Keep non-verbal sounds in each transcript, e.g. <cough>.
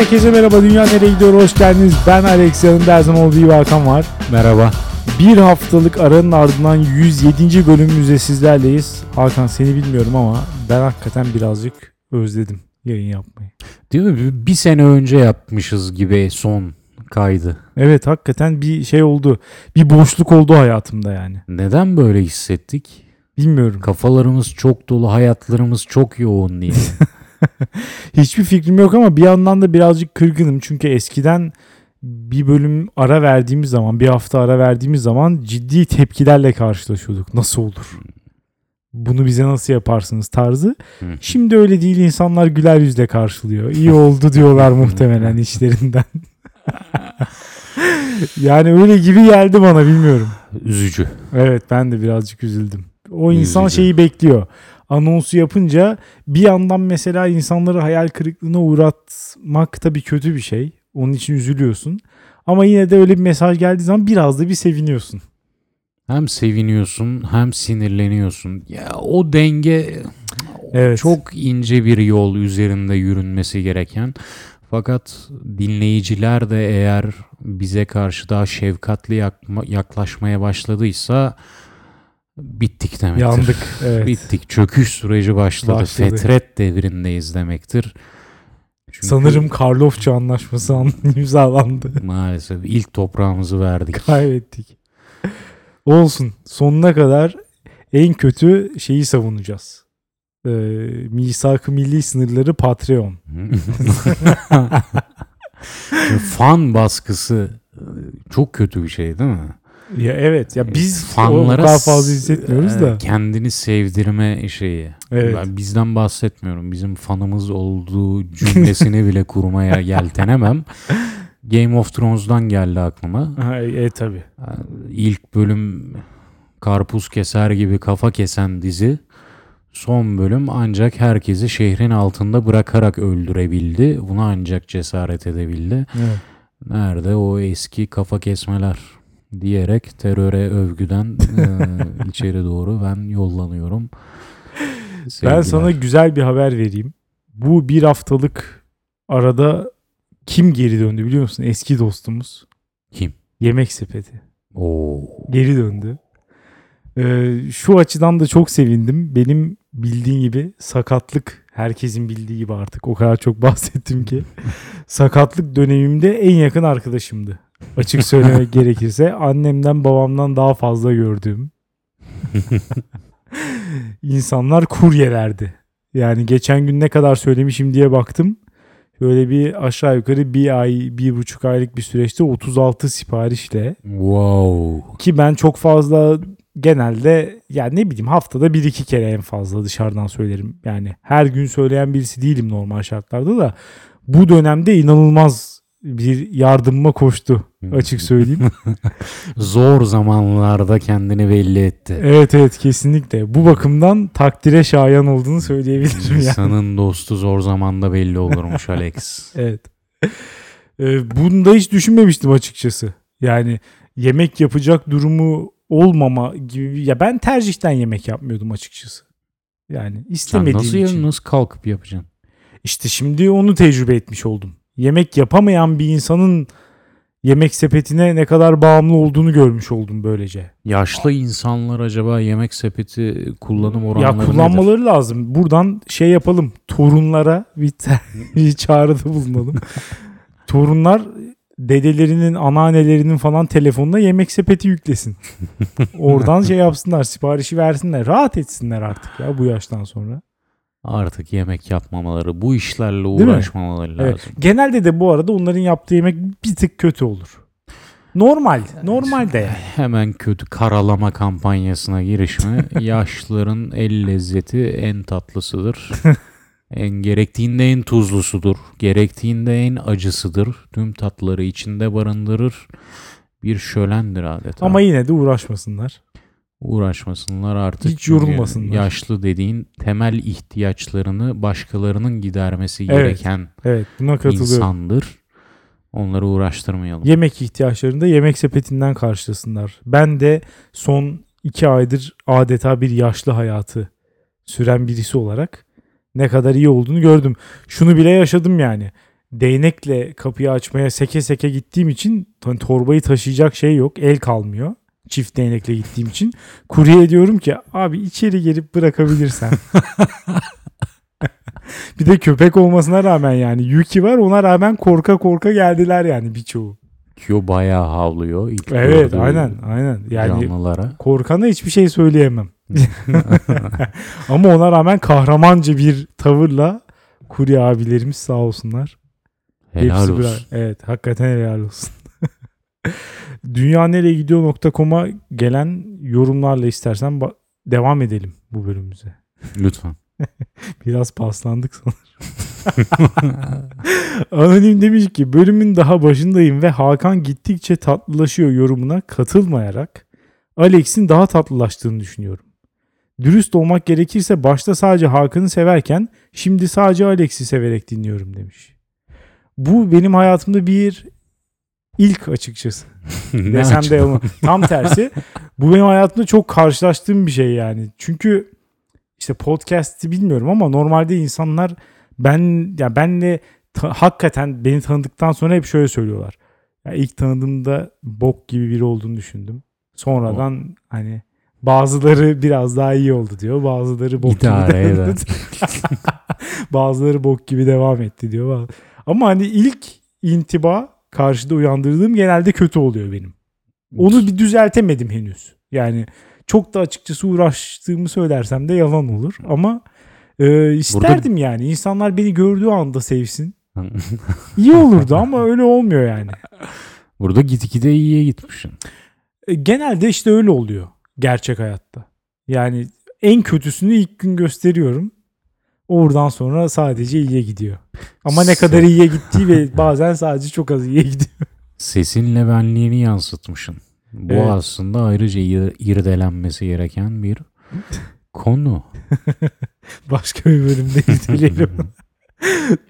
Herkese merhaba Dünya Nereye Gidiyor hoş geldiniz. Ben Alex yanımda her zaman olduğu gibi Hakan var. Merhaba. Bir haftalık aranın ardından 107. bölümümüzde sizlerleyiz. Hakan seni bilmiyorum ama ben hakikaten birazcık özledim yayın yapmayı. Değil mi? Bir sene önce yapmışız gibi son kaydı. Evet hakikaten bir şey oldu. Bir boşluk oldu hayatımda yani. Neden böyle hissettik? Bilmiyorum. Kafalarımız çok dolu, hayatlarımız çok yoğun diye. <laughs> <laughs> Hiçbir fikrim yok ama bir yandan da birazcık kırgınım. Çünkü eskiden bir bölüm ara verdiğimiz zaman, bir hafta ara verdiğimiz zaman ciddi tepkilerle karşılaşıyorduk. Nasıl olur? Bunu bize nasıl yaparsınız tarzı. <laughs> Şimdi öyle değil insanlar güler yüzle karşılıyor. İyi oldu diyorlar muhtemelen <laughs> içlerinden. yani öyle gibi geldi bana bilmiyorum. Üzücü. Evet ben de birazcık üzüldüm. O insan Üzücü. şeyi bekliyor. Anonsu yapınca bir yandan mesela insanları hayal kırıklığına uğratmak tabii kötü bir şey. Onun için üzülüyorsun. Ama yine de öyle bir mesaj geldiği zaman biraz da bir seviniyorsun. Hem seviniyorsun hem sinirleniyorsun. Ya o denge Evet. çok ince bir yol üzerinde yürünmesi gereken. Fakat dinleyiciler de eğer bize karşı daha şefkatli yaklaşmaya başladıysa bittik demektir. Yandık. <laughs> Evet. Bittik. Çöküş süreci başladı. Başladı. Fetret devrindeyiz demektir. Çünkü Sanırım Karlofça anlaşması an- <laughs> imzalandı. maalesef ilk toprağımızı verdik. Kaybettik. Olsun. Sonuna kadar en kötü şeyi savunacağız. Ee, misak-ı milli sınırları Patreon. <laughs> Fan baskısı e, çok kötü bir şey değil mi? Ya evet ya biz Fanlara kadar fazla hissetmiyoruz e, da. kendini sevdirme şeyi. Evet. Ben bizden bahsetmiyorum. Bizim fanımız olduğu cümlesini bile kurmaya <laughs> yeltenemem. Game of Thrones'dan geldi aklıma. Ha, e tabi. İlk bölüm karpuz keser gibi kafa kesen dizi. Son bölüm ancak herkesi şehrin altında bırakarak öldürebildi. Buna ancak cesaret edebildi. Evet. Nerede o eski kafa kesmeler diyerek teröre övgüden e, <laughs> içeri doğru ben yollanıyorum. Ben Sevgiler. sana güzel bir haber vereyim. Bu bir haftalık arada kim geri döndü biliyor musun? Eski dostumuz. Kim? Yemek sepeti. Oo. Geri döndü. Ee, şu açıdan da çok sevindim. Benim bildiğin gibi sakatlık herkesin bildiği gibi artık o kadar çok bahsettim ki. <laughs> sakatlık dönemimde en yakın arkadaşımdı. Açık söylemek <laughs> gerekirse annemden babamdan daha fazla gördüğüm <laughs> insanlar kuryelerdi. Yani geçen gün ne kadar söylemişim diye baktım. Böyle bir aşağı yukarı bir ay, bir buçuk aylık bir süreçte 36 siparişle Wow. ki ben çok fazla genelde yani ne bileyim haftada bir iki kere en fazla dışarıdan söylerim. Yani her gün söyleyen birisi değilim normal şartlarda da bu dönemde inanılmaz bir yardımıma koştu açık söyleyeyim. <laughs> Zor zamanlarda kendini belli etti. evet evet kesinlikle. Bu bakımdan takdire şayan olduğunu söyleyebilirim yani. İnsanın dostu zor zamanda belli olurmuş Alex. <laughs> Evet. Ee, bunu da hiç düşünmemiştim açıkçası. Yani yemek yapacak durumu olmama gibi. Ya ben tercihten yemek yapmıyordum açıkçası. Yani Sen istemediğim nasıl için. nasıl kalkıp yapacaksın? İşte şimdi onu tecrübe etmiş oldum. Yemek yapamayan bir insanın yemek sepetine ne kadar bağımlı olduğunu görmüş oldum böylece. Yaşlı insanlar acaba yemek sepeti kullanım oranları ya nedir? kullanmaları lazım. Buradan şey yapalım. Torunlara bir, <laughs> bir çağrıda bulunalım. Torunlar dedelerinin, anneannelerinin falan telefonuna yemek sepeti yüklesin. <laughs> Oradan şey yapsınlar, siparişi versinler. Rahat etsinler artık ya bu yaştan sonra. Artık yemek yapmamaları, bu işlerle uğraşmamaları Evet. lazım. Genelde de bu arada onların yaptığı yemek bir tık kötü olur. Normal, normal de yani. Hemen kötü karalama kampanyasına girişme. <laughs> Yaşlıların el lezzeti en tatlısıdır. <laughs> en gerektiğinde en tuzlusudur. Gerektiğinde en acısıdır. Tüm tatları içinde barındırır. Bir şölendir adeta. Ama yine de uğraşmasınlar. Uğraşmasınlar artık. Hiç yorulmasınlar. Yaşlı dediğin temel ihtiyaçlarını başkalarının gidermesi Evet, gereken Evet buna insandır. Onları uğraştırmayalım. Yemek ihtiyaçlarını da yemek sepetinden karşılasınlar. Ben de son iki aydır adeta bir yaşlı hayatı süren birisi olarak ne kadar iyi olduğunu gördüm. Şunu bile yaşadım yani. değnekle kapıyı açmaya seke seke gittiğim için hani torbayı taşıyacak şey yok. El kalmıyor. Çift değnekle gittiğim için. Kurye diyorum ki abi içeri gelip bırakabilirsen. <laughs> bir de köpek olmasına rağmen yani Yuki var ona rağmen korka korka geldiler yani birçoğu. Kyo bayağı havlıyor. ilk Evet aynen aynen. Yani Canlılara. korkana hiçbir şey söyleyemem. <laughs> <laughs> Ama ona rağmen kahramanca bir tavırla kurye abilerimiz sağ olsunlar. Helal Hepsi olsun. Evet hakikaten helal olsun. <laughs> Dünya nereye gidiyor.com'a gelen yorumlarla istersen devam edelim bu bölümümüze. Lütfen. <laughs> Biraz paslandık sanırım. <laughs> Anonim demiş ki bölümün daha başındayım ve Hakan gittikçe tatlılaşıyor yorumuna katılmayarak Alex'in daha tatlılaştığını düşünüyorum. Dürüst olmak gerekirse başta sadece Hakan'ı severken şimdi sadece Alex'i severek dinliyorum demiş. Bu benim hayatımda bir ilk açıkçası. <laughs> Desem de yalan. Tam tersi. Bu benim hayatımda çok karşılaştığım bir şey yani. Çünkü işte podcast'i bilmiyorum ama normalde insanlar ben ya benle ta- hakikaten beni tanıdıktan sonra hep şöyle söylüyorlar. Ya ilk tanıdığımda bok gibi biri olduğunu düşündüm. Sonradan hani bazıları biraz daha iyi oldu diyor. Bazıları bok İdare gibi eder. <laughs> bazıları bok gibi devam etti diyor. Ama hani ilk intiba karşıda uyandırdığım genelde kötü oluyor benim. Onu bir düzeltemedim henüz. Yani çok da açıkçası uğraştığımı söylersem de yalan olur. Ama e, isterdim yani. İnsanlar beni gördüğü anda sevsin. <laughs> İyi olurdu ama öyle olmuyor yani. Burada gitgide iyiye gitmişsin. E, Genelde işte öyle oluyor gerçek hayatta. Yani en kötüsünü ilk gün gösteriyorum. Oradan sonra sadece iyiye gidiyor. Ama ne kadar iyiye gittiği ve bazen sadece çok az iyiye gidiyor. Sesinle benliğini yansıtmışsın. Bu Evet. aslında ayrıca ir- irdelenmesi gereken bir <laughs> konu. Başka bir bölümde <laughs> irdeleyelim.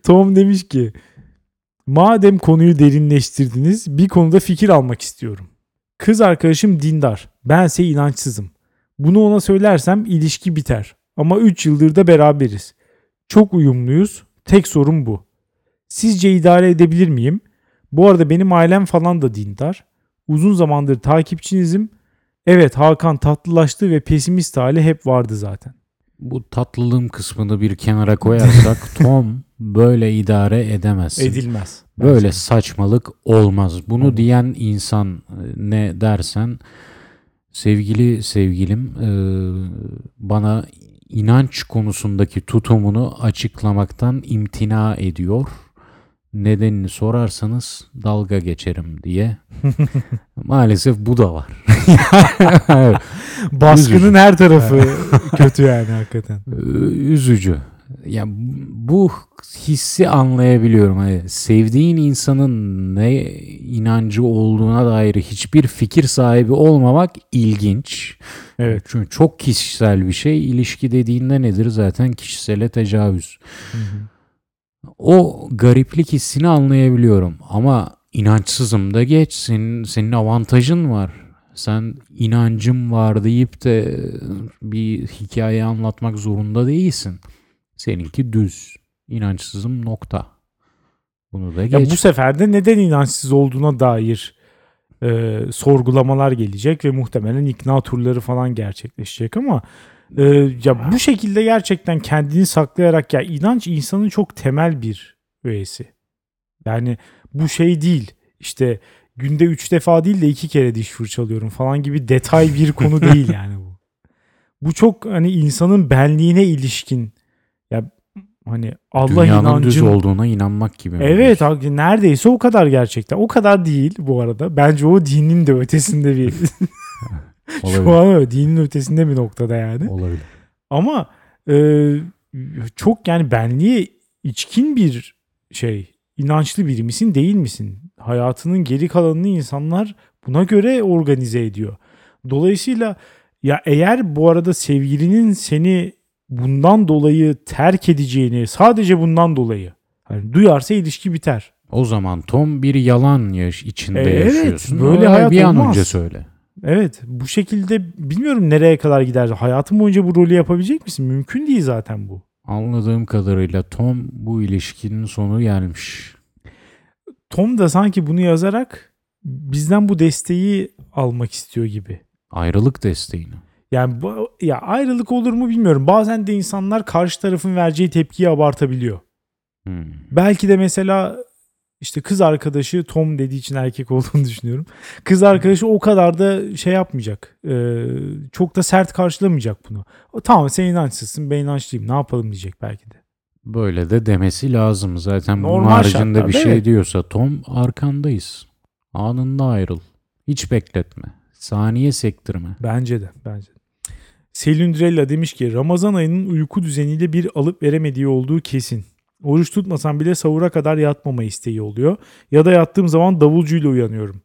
Tom demiş ki madem konuyu derinleştirdiniz bir konuda fikir almak istiyorum. Kız arkadaşım dindar. Bense inançsızım. Bunu ona söylersem ilişki biter. Ama 3 yıldır da beraberiz. Çok uyumluyuz. Tek sorun bu. Sizce idare edebilir miyim? Bu arada benim ailem falan da dindar. Uzun zamandır takipçinizim. Evet Hakan tatlılaştı ve pesimist hali hep vardı zaten. Bu tatlılığım kısmını bir kenara koyarsak <laughs> Tom böyle idare edemezsin. Edilmez. Böyle saçmalık olmaz. Bunu Olmaz. diyen insan e, ne dersen sevgili sevgilim e, bana inanç konusundaki tutumunu açıklamaktan imtina ediyor. Nedenini sorarsanız dalga geçerim diye. <laughs> Maalesef bu da var. Evet, <laughs> Baskının her tarafı <laughs> kötü yani hakikaten. e, Üzücü. Ya bu hissi anlayabiliyorum. Hani sevdiğin insanın ne inancı olduğuna dair hiçbir fikir sahibi olmamak ilginç. Evet. Çünkü çok kişisel bir şey. İlişki dediğinde nedir? Zaten kişisele tecavüz. O gariplik hissini anlayabiliyorum. Ama inançsızım da geç. Senin, senin avantajın var. Sen inancım var deyip de bir hikaye anlatmak zorunda değilsin. Seninki düz. İnançsızım nokta. Bunu da Ya geç. bu sefer de neden inançsız olduğuna dair e, sorgulamalar gelecek ve muhtemelen ikna turları falan gerçekleşecek ama e, ya bu şekilde gerçekten kendini saklayarak ya inanç insanın çok temel bir öğesi. Yani bu şey değil işte günde üç defa değil de iki kere diş fırçalıyorum falan gibi detay bir konu değil yani bu. <laughs> Bu çok hani insanın benliğine ilişkin hani Allah Dünyanın inancın düz olduğuna inanmak gibi. Evet abi, neredeyse o kadar gerçekten. O kadar değil bu arada. Bence o dinin de ötesinde bir <laughs> şu an öyle dinin ötesinde bir noktada yani. Olabilir. Ama e, çok yani benliğe içkin bir şey. İnançlı biri misin değil misin? Hayatının geri kalanını insanlar buna göre organize ediyor. Dolayısıyla ya eğer bu arada sevgilinin seni bundan dolayı terk edeceğini sadece bundan dolayı hani duyarsa ilişki biter. O zaman Tom bir yalan yaş içinde E, evet, yaşıyorsun. böyle Öyle hayat bir an olmaz. önce söyle. Evet bu şekilde bilmiyorum nereye kadar gider. Hayatın boyunca bu rolü yapabilecek misin? Mümkün değil zaten bu. Anladığım kadarıyla Tom bu ilişkinin sonu gelmiş. Tom da sanki bunu yazarak bizden bu desteği almak istiyor gibi. Ayrılık desteğini. Yani bu, ya ayrılık olur mu bilmiyorum. Bazen de insanlar karşı tarafın vereceği tepkiyi abartabiliyor. Hmm. Belki de mesela işte kız arkadaşı Tom dediği için erkek <laughs> olduğunu düşünüyorum. Kız arkadaşı o kadar da şey yapmayacak. Ee, çok da sert karşılamayacak bunu. Tamam sen inançsızsın ben inançlıyım ne yapalım diyecek belki de. Böyle de demesi lazım. Zaten bunun Normal haricinde şartlarda, bir şey evet. diyorsa Tom arkandayız. Anında ayrıl. Hiç bekletme. Saniye sektirme. Bence de bence de. Selindrella demiş ki Ramazan ayının uyku düzeniyle bir alıp veremediği olduğu kesin. Oruç tutmasam bile sahura kadar yatmama isteği oluyor. Ya da yattığım zaman davulcuyla uyanıyorum.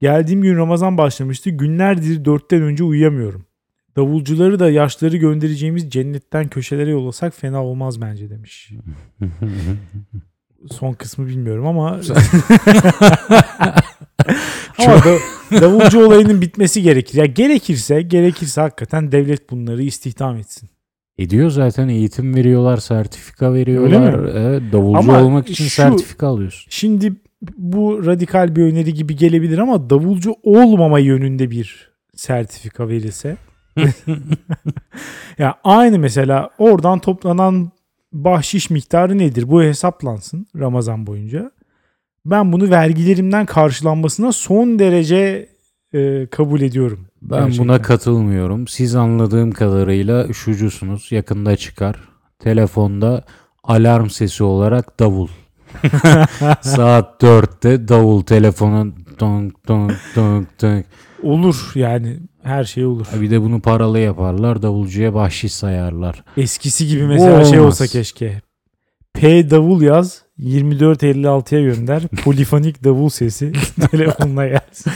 Geldiğim gün Ramazan başlamıştı. Günlerdir dörtten önce uyuyamıyorum. Davulcuları da yaşları göndereceğimiz cennetten köşelere yollasak fena olmaz bence demiş. <laughs> Son kısmı bilmiyorum ama <laughs> <laughs> ama da, davulcu olayının bitmesi gerekir. Ya gerekirse gerekirse hakikaten devlet bunları istihdam etsin. Ediyor zaten eğitim veriyorlar, sertifika veriyorlar. mi? Evet, davulcu Ama olmak için şu- sertifika alıyorsun. Şimdi bu radikal bir öneri gibi gelebilir ama davulcu olmama yönünde bir sertifika verilse. <laughs> ya aynı mesela oradan toplanan bahşiş miktarı nedir? Bu hesaplansın Ramazan boyunca. Ben bunu vergilerimden karşılanmasına son derece e, kabul ediyorum. Ben Gerçekten. buna katılmıyorum. Siz anladığım kadarıyla şucusunuz. Yakında çıkar. Telefonda alarm sesi olarak davul. <laughs> <laughs> Saat 4'te davul telefonun donk donk donk donk. Olur yani her şey olur. Bir de bunu paralı yaparlar. Davulcuya bahşiş sayarlar. Eskisi gibi mesela şey olsa keşke. P davul yaz 2456'ya gönder. <laughs> Polifonik davul sesi <laughs> telefonuna gelsin.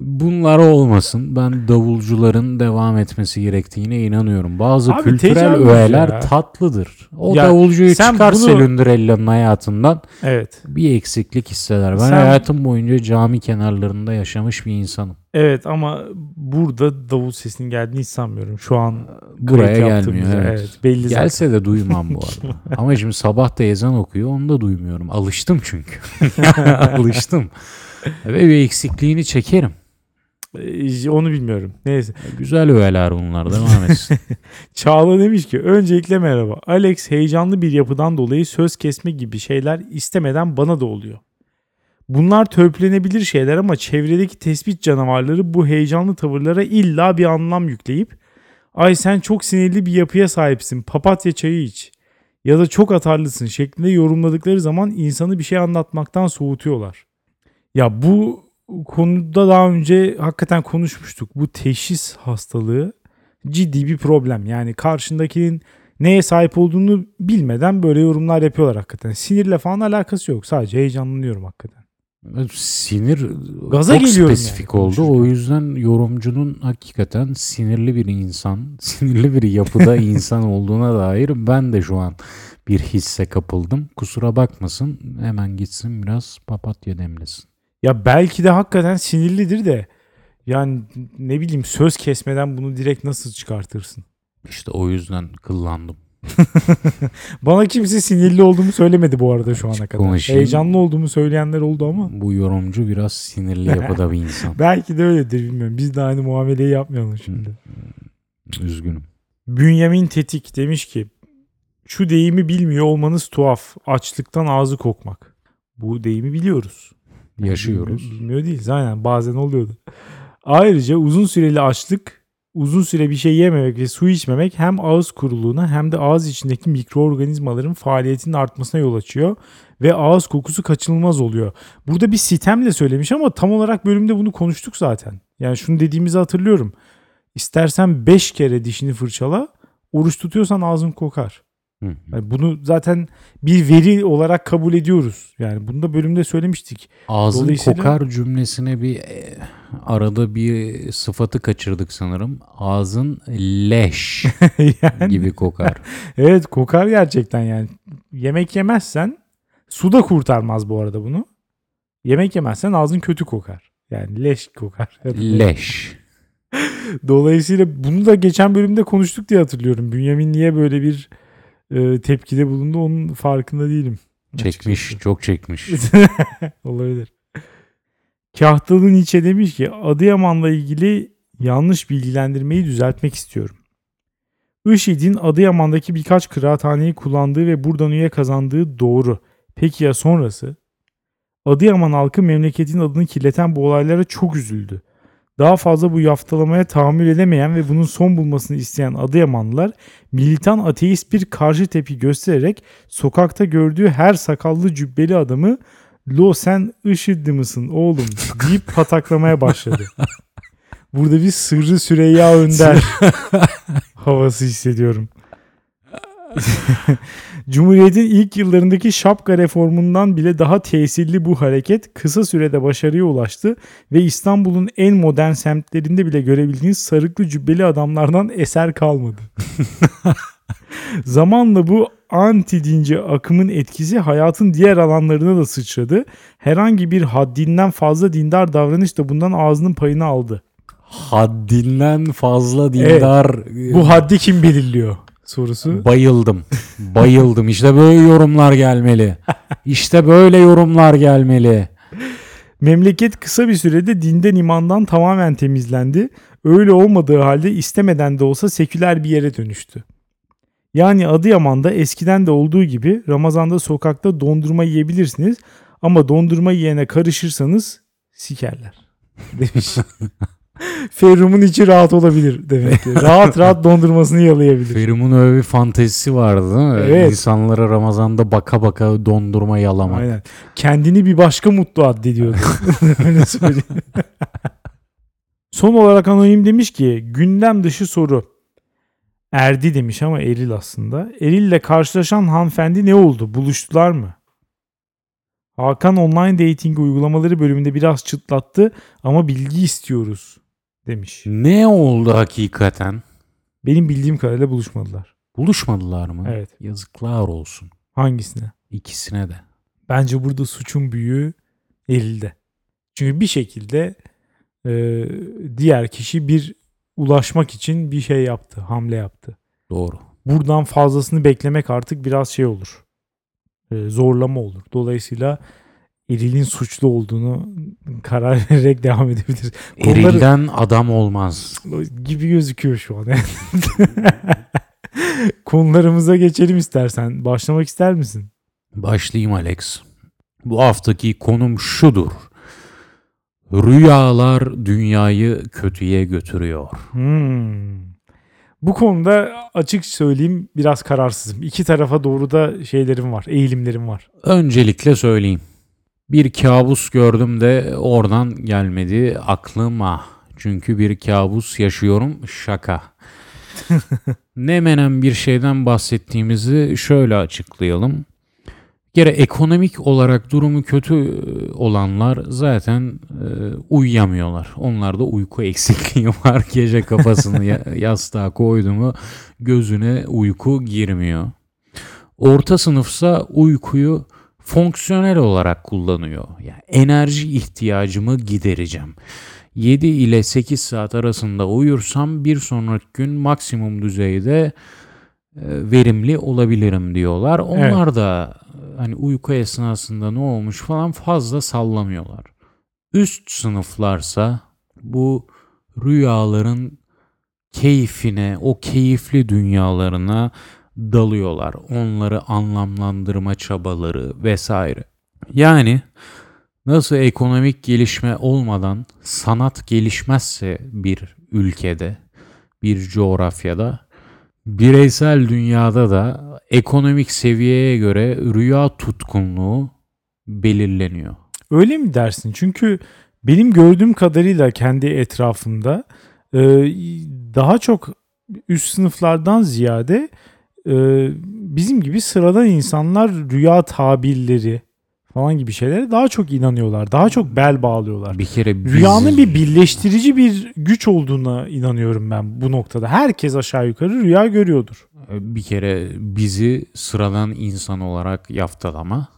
Bunlar olmasın. Ben davulcuların devam etmesi gerektiğine inanıyorum. Bazı Abi kültürel öğeler ya. tatlıdır. O Ya davulcuyu sen çıkar bunu- Selindrella'nın hayatından Evet. bir eksiklik hisseder. Ben Sen- hayatım boyunca cami kenarlarında yaşamış bir insanım. Evet ama burada davul sesinin geldiğini hiç sanmıyorum. Şu an Buraya kayıt gelmiyor. yaptığımızda. Evet. belli zaten. Gelse de duymam bu <laughs> arada. Ama şimdi sabah da ezan okuyor onu da duymuyorum. Alıştım çünkü. <laughs> Alıştım. Ve bir eksikliğini çekerim. Ee, Onu bilmiyorum. Neyse. Güzel öğeler bunlar devam etsin. <laughs> Çağla demiş ki öncelikle merhaba. Alex heyecanlı bir yapıdan dolayı söz kesme gibi şeyler istemeden bana da oluyor. Bunlar törpülenebilir şeyler ama çevredeki tespit canavarları bu heyecanlı tavırlara illa bir anlam yükleyip ay sen çok sinirli bir yapıya sahipsin papatya çayı iç ya da çok atarlısın şeklinde yorumladıkları zaman insanı bir şey anlatmaktan soğutuyorlar. Ya bu konuda daha önce hakikaten konuşmuştuk. Bu teşhis hastalığı ciddi bir problem. Yani karşındakinin neye sahip olduğunu bilmeden böyle yorumlar yapıyorlar hakikaten. Sinirle falan alakası yok. Sadece heyecanlanıyorum hakikaten. Sinir Gaza çok geliyorum spesifik yani oldu. konuşurken. O yüzden yorumcunun hakikaten sinirli bir insan, <laughs> sinirli bir yapıda insan olduğuna dair ben de şu an bir hisse kapıldım. Kusura bakmasın hemen gitsin biraz papatya demlesin. Ya belki de hakikaten sinirlidir de yani ne bileyim söz kesmeden bunu direkt nasıl çıkartırsın? İşte o yüzden kıllandım. <laughs> Bana kimse sinirli olduğumu söylemedi bu arada şu ana kadar. konuşayım. Heyecanlı olduğumu söyleyenler oldu ama Bu yorumcu biraz sinirli <laughs> yapıda bir insan. belki de öyledir bilmiyorum. Biz de aynı muameleyi yapmayalım şimdi. Üzgünüm. Bünyamin Tetik demiş ki şu deyimi bilmiyor olmanız tuhaf. Açlıktan ağzı kokmak. Bu deyimi biliyoruz. Yaşıyoruz. Bilmiyor, bilmiyor değiliz. Aynen bazen oluyordu. Ayrıca uzun süreli açlık, uzun süre bir şey yememek ve su içmemek hem ağız kuruluğuna hem de ağız içindeki mikroorganizmaların faaliyetinin artmasına yol açıyor ve ağız kokusu kaçınılmaz oluyor. Burada bir sitemle söylemiş ama tam olarak bölümde bunu konuştuk zaten. Yani şunu dediğimizi hatırlıyorum. İstersen 5 kere dişini fırçala, oruç tutuyorsan ağzın kokar. Hı hı. Yani bunu zaten bir veri olarak kabul ediyoruz. Yani bunu da bölümde söylemiştik. Ağzın Dolayısıyla- kokar cümlesine bir e, arada bir sıfatı kaçırdık sanırım. Ağzın leş <laughs> yani, gibi kokar. <laughs> Evet kokar gerçekten yani. Yemek yemezsen su da kurtarmaz bu arada bunu. Yemek yemezsen ağzın kötü kokar. Yani leş kokar. <laughs> Leş. Dolayısıyla bunu da geçen bölümde konuştuk diye hatırlıyorum. Bünyamin niye böyle bir e, tepkide bulundu onun farkında değilim. Çekmiş, açıkçası. çok çekmiş. <laughs> Olabilir. Kahtalı Nietzsche demiş ki Adıyaman'la ilgili yanlış bilgilendirmeyi düzeltmek istiyorum. IŞİD'in Adıyaman'daki birkaç kıraathaneyi kullandığı ve buradan üye kazandığı doğru. Peki ya sonrası? Adıyaman halkı memleketin adını kirleten bu olaylara çok üzüldü. Daha fazla bu yaftalamaya tahammül edemeyen ve bunun son bulmasını isteyen Adıyamanlılar militan ateist bir karşı tepki göstererek sokakta gördüğü her sakallı cübbeli adamı Lo sen IŞİD'li mısın oğlum deyip pataklamaya başladı. <laughs> Burada bir sırrı Süreyya Önder <laughs> havası hissediyorum. <laughs> Cumhuriyet'in ilk yıllarındaki şapka reformundan bile daha tesirli bu hareket kısa sürede başarıya ulaştı ve İstanbul'un en modern semtlerinde bile görebildiğiniz sarıklı cübbeli adamlardan eser kalmadı. <laughs> Zamanla bu anti dinci akımın etkisi hayatın diğer alanlarına da sıçradı. Herhangi bir haddinden fazla dindar davranış da bundan ağzının payını aldı. Haddinden fazla dindar. Bu haddi kim belirliyor sorusu. Bayıldım. Bayıldım. İşte böyle yorumlar gelmeli. İşte böyle yorumlar gelmeli. Memleket kısa bir sürede dinden imandan tamamen temizlendi. Öyle olmadığı halde istemeden de olsa seküler bir yere dönüştü. Yani Adıyaman'da eskiden de olduğu gibi Ramazan'da sokakta dondurma yiyebilirsiniz ama dondurma yiyene karışırsanız sikerler demiş. <laughs> Ferrum'un içi rahat olabilir demek ki. <laughs> Rahat rahat dondurmasını yalayabilir. Ferim'in öyle bir fantezisi vardı değil mi? Evet. İnsanlara Ramazan'da baka baka dondurma yalamak. Aynen. Kendini bir başka mutlu addediyordu. <laughs> Öyle söyleyeyim. Son olarak anonim demiş ki gündem dışı soru. Erdi demiş ama Eril aslında. Eril'le karşılaşan hanımefendi ne oldu? Buluştular mı? Hakan online dating uygulamaları bölümünde biraz çıtlattı ama bilgi istiyoruz demiş. Ne oldu hakikaten? Benim bildiğim kadarıyla buluşmadılar. Buluşmadılar mı? Evet. Yazıklar olsun. Hangisine? İkisine de. Bence burada suçun büyüğü Eril'de. Çünkü bir şekilde e, diğer kişi bir ulaşmak için bir şey yaptı, hamle yaptı. Doğru. Buradan fazlasını beklemek artık biraz şey olur. E, zorlama olur. Dolayısıyla Eril'in suçlu olduğunu karar <laughs> vererek devam edebilir. Konuları- Erilden adam olmaz. gibi gözüküyor şu an. <laughs> Konularımıza geçelim istersen. Başlamak ister misin? Başlayayım Alex. Bu haftaki konum şudur. Rüyalar dünyayı kötüye götürüyor. Hmm. Bu konuda açık söyleyeyim biraz kararsızım. İki tarafa doğru da şeylerim var, eğilimlerim var. Öncelikle söyleyeyim. Bir kabus gördüm de oradan gelmedi aklıma. Çünkü bir kabus yaşıyorum şaka. <laughs> ne menen bir şeyden bahsettiğimizi şöyle açıklayalım. Kere ekonomik olarak durumu kötü e, olanlar zaten e, uyuyamıyorlar. Onlarda uyku <laughs> eksikliği var. Gece kafasını ya- <laughs> yastığa koydu mu gözüne uyku girmiyor. Orta sınıfsa uykuyu fonksiyonel olarak kullanıyor. Yani enerji ihtiyacımı gidereceğim. 7 ile 8 saat arasında uyursam bir sonraki gün maksimum düzeyde e, verimli olabilirim diyorlar. Onlar da e, hani uyku esnasında ne olmuş falan fazla sallamıyorlar. Üst sınıflarsa bu rüyaların keyfine, o keyifli dünyalarına dalıyorlar. Onları anlamlandırma çabaları vesaire. Yani nasıl ekonomik gelişme olmadan sanat gelişmezse bir ülkede, bir coğrafyada, bireysel dünyada da ekonomik seviyeye göre rüya tutkunluğu belirleniyor. Öyle mi dersin? Çünkü benim gördüğüm kadarıyla kendi etrafımda daha çok üst sınıflardan ziyade e, bizim gibi sıradan insanlar rüya tabirleri falan gibi şeylere daha çok inanıyorlar. Daha çok bel bağlıyorlar. Bir kere biz- Rüyanın bir birleştirici bir güç olduğuna inanıyorum ben bu noktada. Herkes aşağı yukarı rüya görüyordur. bir kere bizi sıradan insan olarak yaftalama.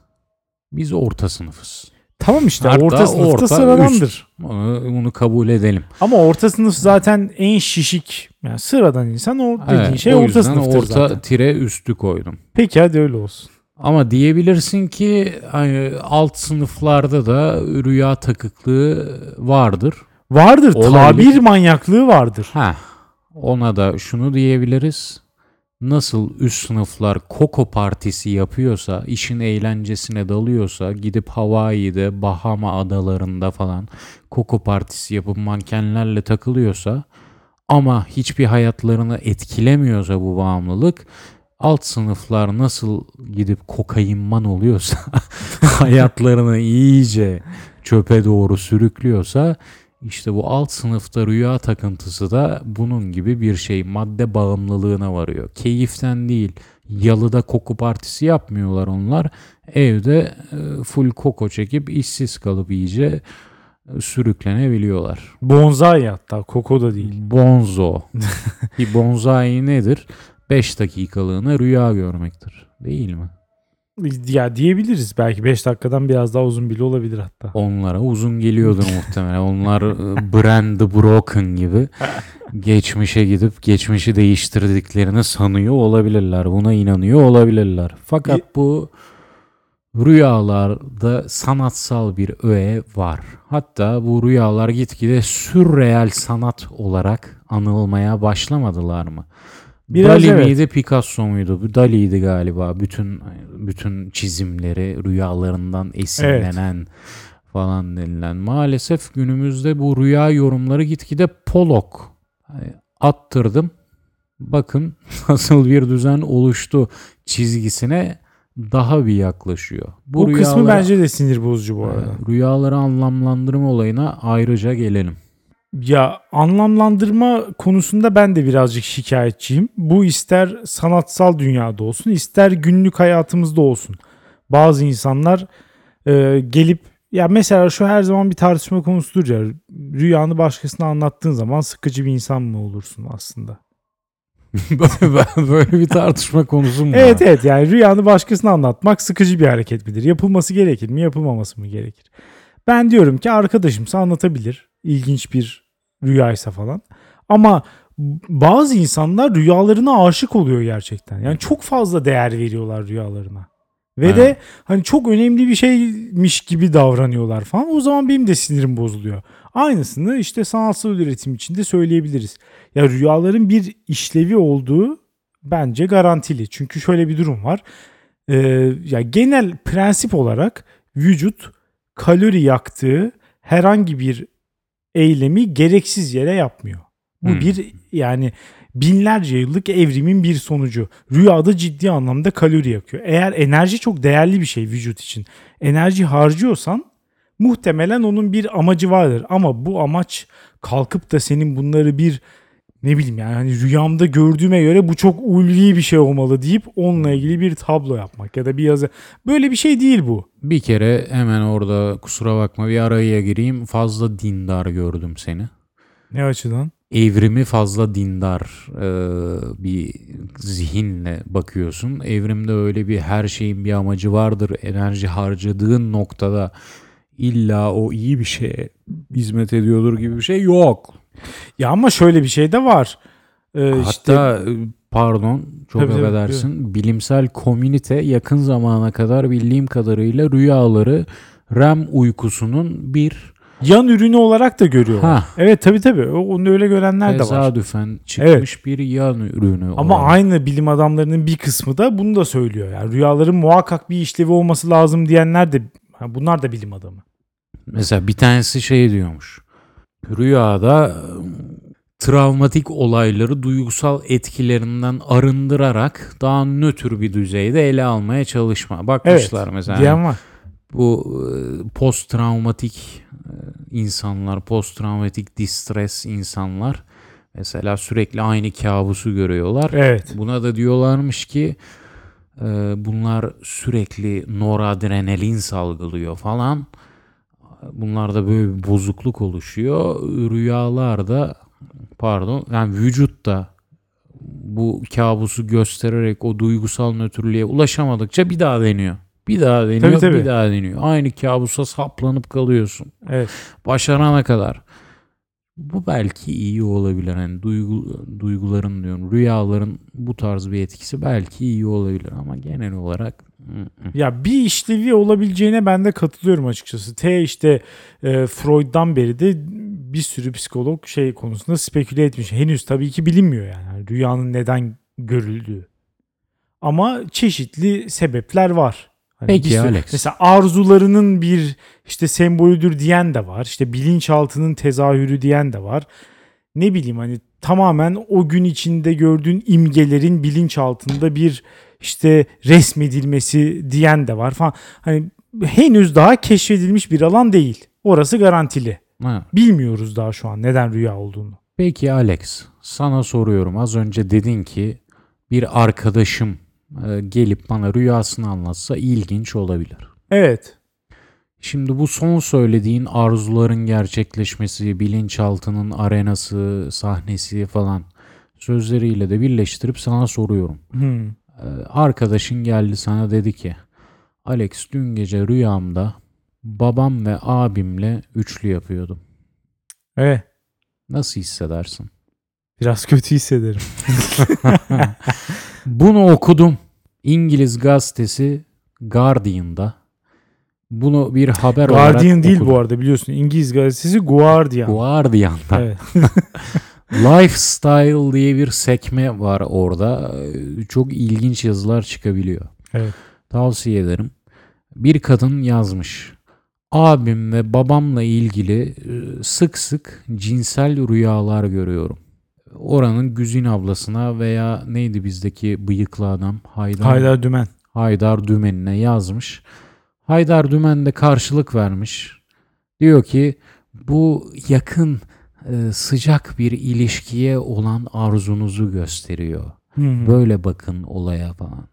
Biz orta sınıfız. Tamam işte Hatta orta sınıfta orta, sıradandır. Onu, bunu kabul edelim. Ama orta sınıf zaten en şişik. Yani sıradan insan o dediğin Evet, şey o orta sınıftır orta zaten. tire üstü koydum. Peki hadi öyle olsun. Ama diyebilirsin ki hani alt sınıflarda da rüya takıklığı vardır. Vardır. Olabilir. Tabir manyaklığı vardır. Ha, ona da şunu diyebiliriz. Nasıl üst sınıflar Koko partisi yapıyorsa, işin eğlencesine dalıyorsa, gidip Hawaii'de, Bahama adalarında falan Koko partisi yapıp mankenlerle takılıyorsa ama hiçbir hayatlarını etkilemiyorsa bu bağımlılık, alt sınıflar nasıl gidip kokainman oluyorsa, <laughs> hayatlarını iyice çöpe doğru sürüklüyorsa işte bu alt sınıfta rüya takıntısı da bunun gibi bir şey. Madde bağımlılığına varıyor. Keyiften değil. Yalıda koku partisi yapmıyorlar onlar. Evde e, full koko çekip işsiz kalıp iyice e, sürüklenebiliyorlar. Bonsai hatta. Koko da değil. Bonzo. <laughs> bir bonsai nedir? 5 dakikalığına rüya görmektir. Değil mi? Ya diyebiliriz. Belki 5 dakikadan biraz daha uzun bile olabilir hatta. Onlara uzun geliyordur muhtemelen. Onlar e, Brand the Broken gibi geçmişe gidip geçmişi değiştirdiklerini sanıyor olabilirler. Buna inanıyor olabilirler. Fakat bu rüyalarda sanatsal bir öğe var. Hatta bu rüyalar gitgide sürreal sanat olarak anılmaya başlamadılar mı? Biraz Dali evet. miydi Picasso muydu? Bu Dali'ydi galiba. Bütün bütün çizimleri rüyalarından esinlenen falan denilen. Maalesef günümüzde bu rüya yorumları gitgide Pollock Hani attırdım. Bakın <laughs> nasıl bir düzen oluştu çizgisine daha bir yaklaşıyor. Bu kısmı rüyalara- bence de sinir bozucu bu arada. Evet, rüyaları anlamlandırma olayına ayrıca gelelim. Ya anlamlandırma konusunda ben de birazcık şikayetçiyim. Bu ister sanatsal dünyada olsun, ister günlük hayatımızda olsun. Bazı insanlar e, gelip ya mesela şu her zaman bir tartışma konusudur ya. Rüyanı başkasına anlattığın zaman sıkıcı bir insan mı olursun aslında? <laughs> Böyle bir tartışma konusu mu? Evet evet yani rüyanı başkasına anlatmak sıkıcı bir hareket midir? Yapılması gerekir mi, yapılmaması mı gerekir? Ben diyorum ki arkadaşımsa anlatabilir. İlginç bir rüyaysa falan. Ama bazı insanlar rüyalarına aşık oluyor gerçekten. Yani çok fazla değer veriyorlar rüyalarına. Ve Evet. de hani çok önemli bir şeymiş gibi davranıyorlar falan. O zaman benim de sinirim bozuluyor. Aynısını işte sanatsal üretim için de söyleyebiliriz. Ya rüyaların bir işlevi olduğu bence garantili. Çünkü şöyle bir durum var. Ee, ya genel prensip olarak vücut kalori yaktığı herhangi bir eylemi gereksiz yere yapmıyor. Bu Hmm. bir yani binlerce yıllık evrimin bir sonucu. Rüyada ciddi anlamda kalori yakıyor. Eğer enerji çok değerli bir şey vücut için. Enerji harcıyorsan muhtemelen onun bir amacı vardır. Ama bu amaç kalkıp da senin bunları bir ne bileyim yani hani rüyamda gördüğüme göre bu çok ulvi bir şey olmalı deyip onunla ilgili bir tablo yapmak ya da bir yazı. Böyle bir şey değil bu. Bir kere hemen orada kusura bakma bir araya gireyim. Fazla dindar gördüm seni. Ne açıdan? Evrimi fazla dindar e, bir zihinle bakıyorsun. Evrimde öyle bir her şeyin bir amacı vardır. Enerji harcadığın noktada illa o iyi bir şeye hizmet ediyordur gibi bir şey yok. Ya ama şöyle bir şey de var. Ee, işte Hatta e, pardon çok Tabii, tabii, affedersin. Bilimsel komünite yakın zamana kadar bildiğim kadarıyla rüyaları REM uykusunun bir yan ürünü olarak da görüyorlar. Ha. Evet tabii tabii. O- Onu öyle görenler de var. tesadüfen çıkmış bir yan ürünü. Ama olarak. aynı bilim adamlarının bir kısmı da bunu da söylüyor. Yani rüyaların muhakkak bir işlevi olması lazım diyenler de bunlar da bilim adamı. Mesela bir tanesi şey diyormuş. Rüyada e, travmatik olayları duygusal etkilerinden arındırarak daha nötr bir düzeyde ele almaya çalışma. Bakmışlar mesela. Diyen var. bu post travmatik insanlar, post travmatik distress insanlar mesela sürekli aynı kabusu görüyorlar. Evet. Buna da diyorlarmış ki e, bunlar sürekli noradrenalin salgılıyor falan. Bunlarda böyle bir bozukluk oluşuyor. Rüyalarda pardon yani vücutta bu kabusu göstererek o duygusal nötrlüğe ulaşamadıkça bir daha deniyor. Bir daha deniyor, Tabii, tabii. bir daha deniyor. Aynı kabusa saplanıp kalıyorsun. Evet. Başarana kadar. Bu belki iyi olabilir. Yani duygu, duyguların diyorum, rüyaların bu tarz bir etkisi belki iyi olabilir ama genel olarak Ya bir işlevi olabileceğine ben de katılıyorum açıkçası. T işte e, Freud'dan beri de bir sürü psikolog şey konusunda speküle etmiş. Henüz tabii ki bilinmiyor yani. Hani Rüyanın neden görüldüğü. Ama çeşitli sebepler var. Hani Peki sürü- Alex. Mesela arzularının bir işte sembolüdür diyen de var. İşte bilinçaltının tezahürü diyen de var. Ne bileyim hani tamamen o gün içinde gördüğün imgelerin bilinçaltında bir işte resmedilmesi diyen de var falan. Hani henüz daha keşfedilmiş bir alan değil. Orası garantili. Ha. Bilmiyoruz daha şu an neden rüya olduğunu. Peki Alex, sana soruyorum. Az önce dedin ki bir arkadaşım e, gelip bana rüyasını anlatsa ilginç olabilir. Evet. Şimdi bu son söylediğin arzuların gerçekleşmesi, bilinçaltının arenası, sahnesi falan sözleriyle de birleştirip sana soruyorum. Hmm. Ee, Arkadaşın geldi sana dedi ki Alex dün gece rüyamda babam ve abimle üçlü yapıyordum. Evet. Nasıl hissedersin? Biraz kötü hissederim. <laughs> Bunu okudum. İngiliz gazetesi Guardian'da. Bunu bir haber olarak Guardian değil okudum. bu arada biliyorsun. İngiliz gazetesi Guardian. Guardian'da. Evet. <laughs> Lifestyle diye bir sekme var orada. Çok ilginç yazılar çıkabiliyor. Evet. Tavsiye ederim. Bir kadın yazmış. Abim ve babamla ilgili e, sık sık cinsel rüyalar görüyorum. Oranın Güzin ablasına veya neydi bizdeki bıyıklı adam Haydar, Haydar Dümen. Haydar Dümen'ine yazmış. Haydar Dümen de karşılık vermiş. Diyor ki bu yakın sıcak bir ilişkiye olan arzunuzu gösteriyor. Hmm. Böyle bakın olaya falan.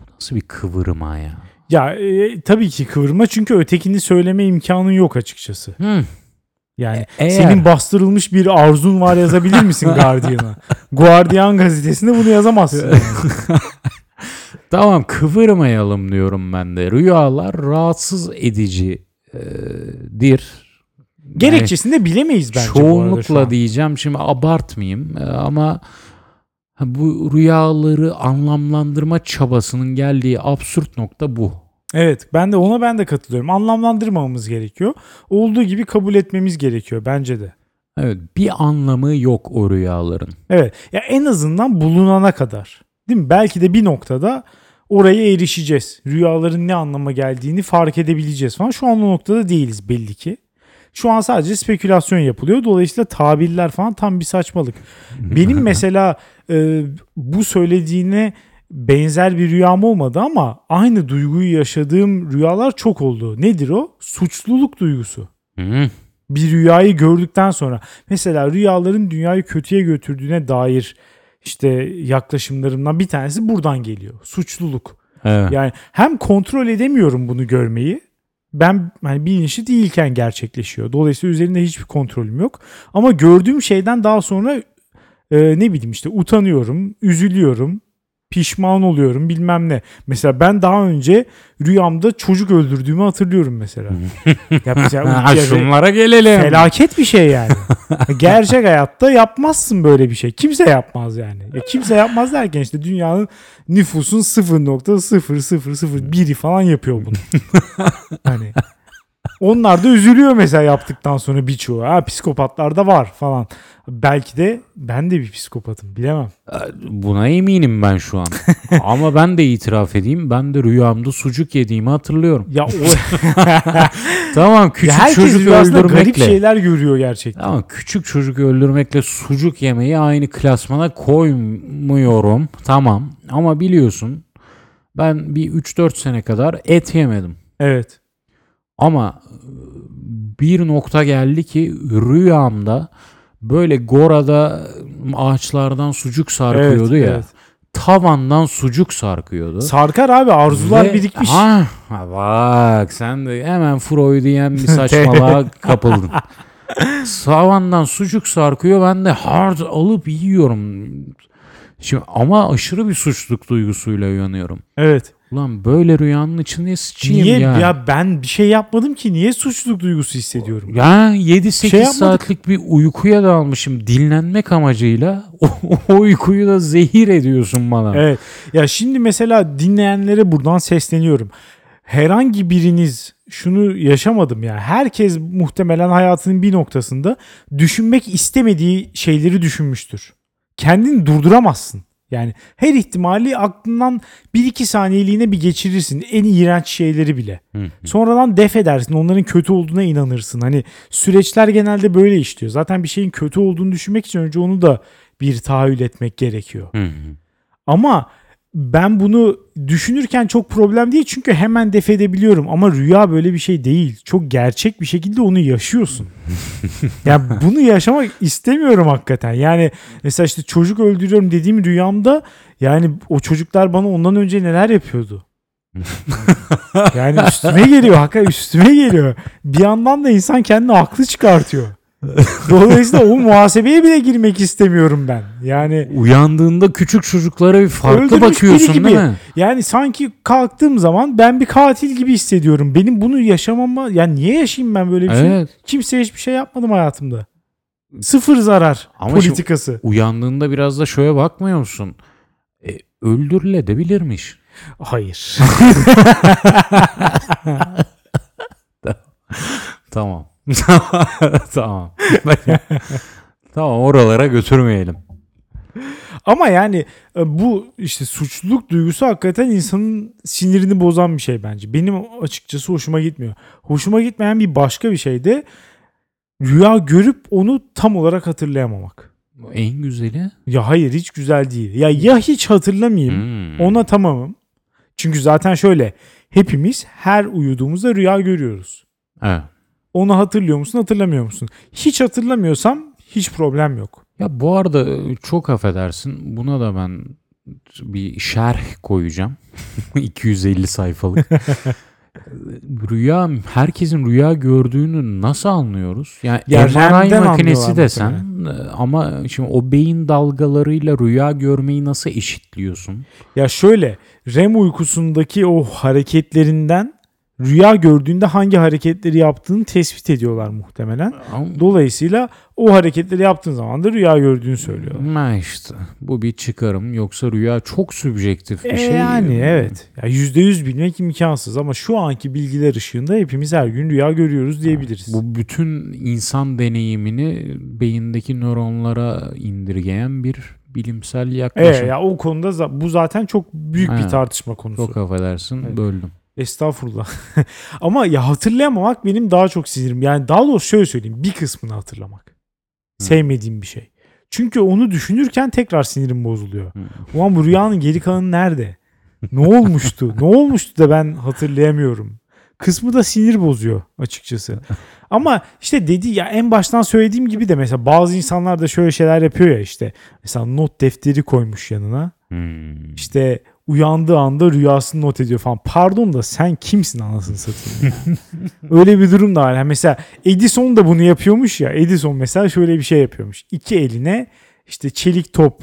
Bu nasıl bir kıvırma ya? Ya e, tabii ki kıvırma çünkü ötekini söyleme imkanın yok açıkçası. Hı. Yani Eğer- senin bastırılmış bir arzun var yazabilir misin <laughs> Guardian'a? Guardian gazetesinde bunu yazamazsın. yani. <laughs> Tamam kıvırmayalım diyorum ben de. Rüyalar rahatsız edici Gerekçesini de bilemeyiz bence Çoğunlukla diyeceğim şimdi abartmayayım e, ama bu rüyaları anlamlandırma çabasının geldiği absürt nokta bu. Evet ben de ona ben de katılıyorum. Anlamlandırmamamız gerekiyor. Olduğu gibi kabul etmemiz gerekiyor bence de. Evet bir anlamı yok o rüyaların. Evet ya en azından bulunana kadar. Değil mi? Belki de bir noktada oraya erişeceğiz. Rüyaların ne anlama geldiğini fark edebileceğiz falan. Şu an o noktada değiliz belli ki. Şu an sadece spekülasyon yapılıyor. Dolayısıyla tabirler falan tam bir saçmalık. Benim <laughs> mesela e, bu söylediğine benzer bir rüyam olmadı ama aynı duyguyu yaşadığım rüyalar çok oldu. Nedir o? Suçluluk duygusu. Hı. Bir rüyayı gördükten sonra mesela rüyaların dünyayı kötüye götürdüğüne dair işte yaklaşımlarımdan bir tanesi buradan geliyor. Suçluluk. Evet. Yani hem kontrol edemiyorum bunu görmeyi. Ben hani bilinçli değilken gerçekleşiyor. Dolayısıyla üzerinde hiçbir kontrolüm yok. Ama gördüğüm şeyden daha sonra e, ne bileyim işte utanıyorum, üzülüyorum, pişman oluyorum bilmem ne. Mesela ben daha önce rüyamda çocuk öldürdüğümü hatırlıyorum mesela. ya mesela <laughs> şunlara gelelim. felaket bir şey yani. <laughs> Gerçek hayatta yapmazsın böyle bir şey. Kimse yapmaz yani. Ya kimse yapmaz derken işte dünyanın nüfusun 0.0001'i falan yapıyor bunu. <laughs> hani onlar da üzülüyor mesela yaptıktan sonra birçoğu. Ha psikopatlar da var falan. Belki de ben de bir psikopatım bilemem. Buna eminim ben şu an. <laughs> Ama ben de itiraf edeyim. Ben de rüyamda sucuk yediğimi hatırlıyorum. Ya o <laughs> Tamam küçük ya herkes çocuk rüyasında garip öldürmekle. şeyler görüyor gerçekten. Tamam küçük çocuk öldürmekle sucuk yemeyi aynı klasmana koymuyorum. Tamam ama biliyorsun ben bir 3-4 sene kadar et yemedim. Evet. Ama e, bir nokta geldi ki rüyamda böyle Gora'da ağaçlardan sucuk sarkıyordu evet, ya. evet. Tavandan sucuk sarkıyordu. Sarkar abi arzular Ve- birikmiş. Ha, bak sen de hemen Freudyen bir <laughs> saçmalığa kapıldın. Savandan sucuk sarkıyor ben de hard alıp yiyorum. Şimdi ama aşırı bir suçluluk duygusuyla uyanıyorum. Evet. Ulan böyle rüyanın içine sıçayım Niye ya. ya. ben bir şey yapmadım ki niye suçluluk duygusu hissediyorum? Ya 7-8 Şey saatlik bir uykuya dalmışım dinlenmek amacıyla. <laughs> O, o uykuyu da zehir ediyorsun bana. Evet. Ya şimdi mesela dinleyenlere buradan sesleniyorum. Herhangi biriniz şunu yaşamadım ya. Herkes muhtemelen hayatının bir noktasında düşünmek istemediği şeyleri düşünmüştür. Kendini durduramazsın. Yani her ihtimali aklından bir iki saniyeliğine bir geçirirsin. En iğrenç şeyleri bile. Hı hı. Sonradan def edersin. Onların kötü olduğuna inanırsın. Hani süreçler genelde böyle işliyor. Zaten bir şeyin kötü olduğunu düşünmek için önce onu da bir tahayyül etmek gerekiyor. Hı hı. Ama ben bunu düşünürken çok problem değil çünkü hemen def edebiliyorum ama rüya böyle bir şey değil. Çok gerçek bir şekilde onu yaşıyorsun. <laughs> yani bunu yaşamak istemiyorum hakikaten. Yani mesela işte çocuk öldürüyorum dediğim rüyamda yani o çocuklar bana ondan önce neler yapıyordu. <laughs> yani üstüme geliyor hakikaten üstüme geliyor. Bir yandan da insan kendini haklı çıkartıyor. <laughs> Dolayısıyla o muhasebeye bile girmek istemiyorum ben. Yani Uyandığında küçük çocuklara bir farklı bakıyorsun gibi. değil mi? Yani sanki kalktığım zaman ben bir katil gibi hissediyorum. Benim bunu yaşamama yani niye yaşayayım ben böyle bir şey? Evet. Kimseye hiçbir şey yapmadım hayatımda. Sıfır zarar Ama politikası. Uyandığında biraz da şöyle bakmıyor musun? E, öldürülebilirmiş. Hayır. <laughs> Tamam. <laughs> tamam. tamam oralara götürmeyelim. Ama yani e, bu işte suçluluk duygusu hakikaten insanın sinirini bozan bir şey bence. Benim açıkçası hoşuma gitmiyor. Hoşuma gitmeyen bir başka bir şey de rüya görüp onu tam olarak hatırlayamamak. En güzeli. Ya hayır hiç güzel değil. Ya ya hiç hatırlamayayım Hmm. Ona tamamım. Çünkü zaten şöyle hepimiz her uyuduğumuzda rüya görüyoruz. Evet. Onu hatırlıyor musun hatırlamıyor musun? Hiç hatırlamıyorsam hiç problem yok. Ya bu arada e, çok affedersin. Buna da ben bir şerh koyacağım. <laughs> 250 sayfalık. <laughs> rüya herkesin rüya gördüğünü nasıl anlıyoruz? Yani Ya MRI makinesi desen e, ama şimdi o beyin dalgalarıyla rüya görmeyi nasıl eşitliyorsun? Ya şöyle REM uykusundaki o hareketlerinden rüya gördüğünde hangi hareketleri yaptığını tespit ediyorlar muhtemelen. Dolayısıyla o hareketleri yaptığın zaman da rüya gördüğünü söylüyorlar. Ha işte bu bir çıkarım yoksa rüya çok sübjektif bir E şey. yani evet. Ya %100 bilmek imkansız ama şu anki bilgiler ışığında hepimiz her gün rüya görüyoruz diyebiliriz. Bu bütün insan deneyimini beyindeki nöronlara indirgeyen bir bilimsel yaklaşım. Evet ya o konuda bu zaten çok büyük bir Evet. tartışma konusu. Çok affedersin Evet. böldüm. Estağfurullah. <laughs> Ama ya hatırlayamamak benim daha çok sinirim. Yani daha doğrusu şöyle söyleyeyim. Bir kısmını hatırlamak. Hı. Sevmediğim bir şey. Çünkü onu düşünürken tekrar sinirim bozuluyor. Hı. Ulan bu rüyanın geri kalanı nerede? Ne olmuştu? ne olmuştu da ben hatırlayamıyorum. Kısmı da sinir bozuyor açıkçası. Ama işte dedi ya en baştan söylediğim gibi de mesela bazı insanlar da şöyle şeyler yapıyor ya işte. Mesela not defteri koymuş yanına. Hmm. İşte uyandığı anda rüyasını not ediyor falan. Pardon da sen kimsin anasını satayım. <laughs> Öyle bir durum da var. Yani mesela Edison da bunu yapıyormuş ya. Edison mesela şöyle bir şey yapıyormuş. İki eline işte çelik top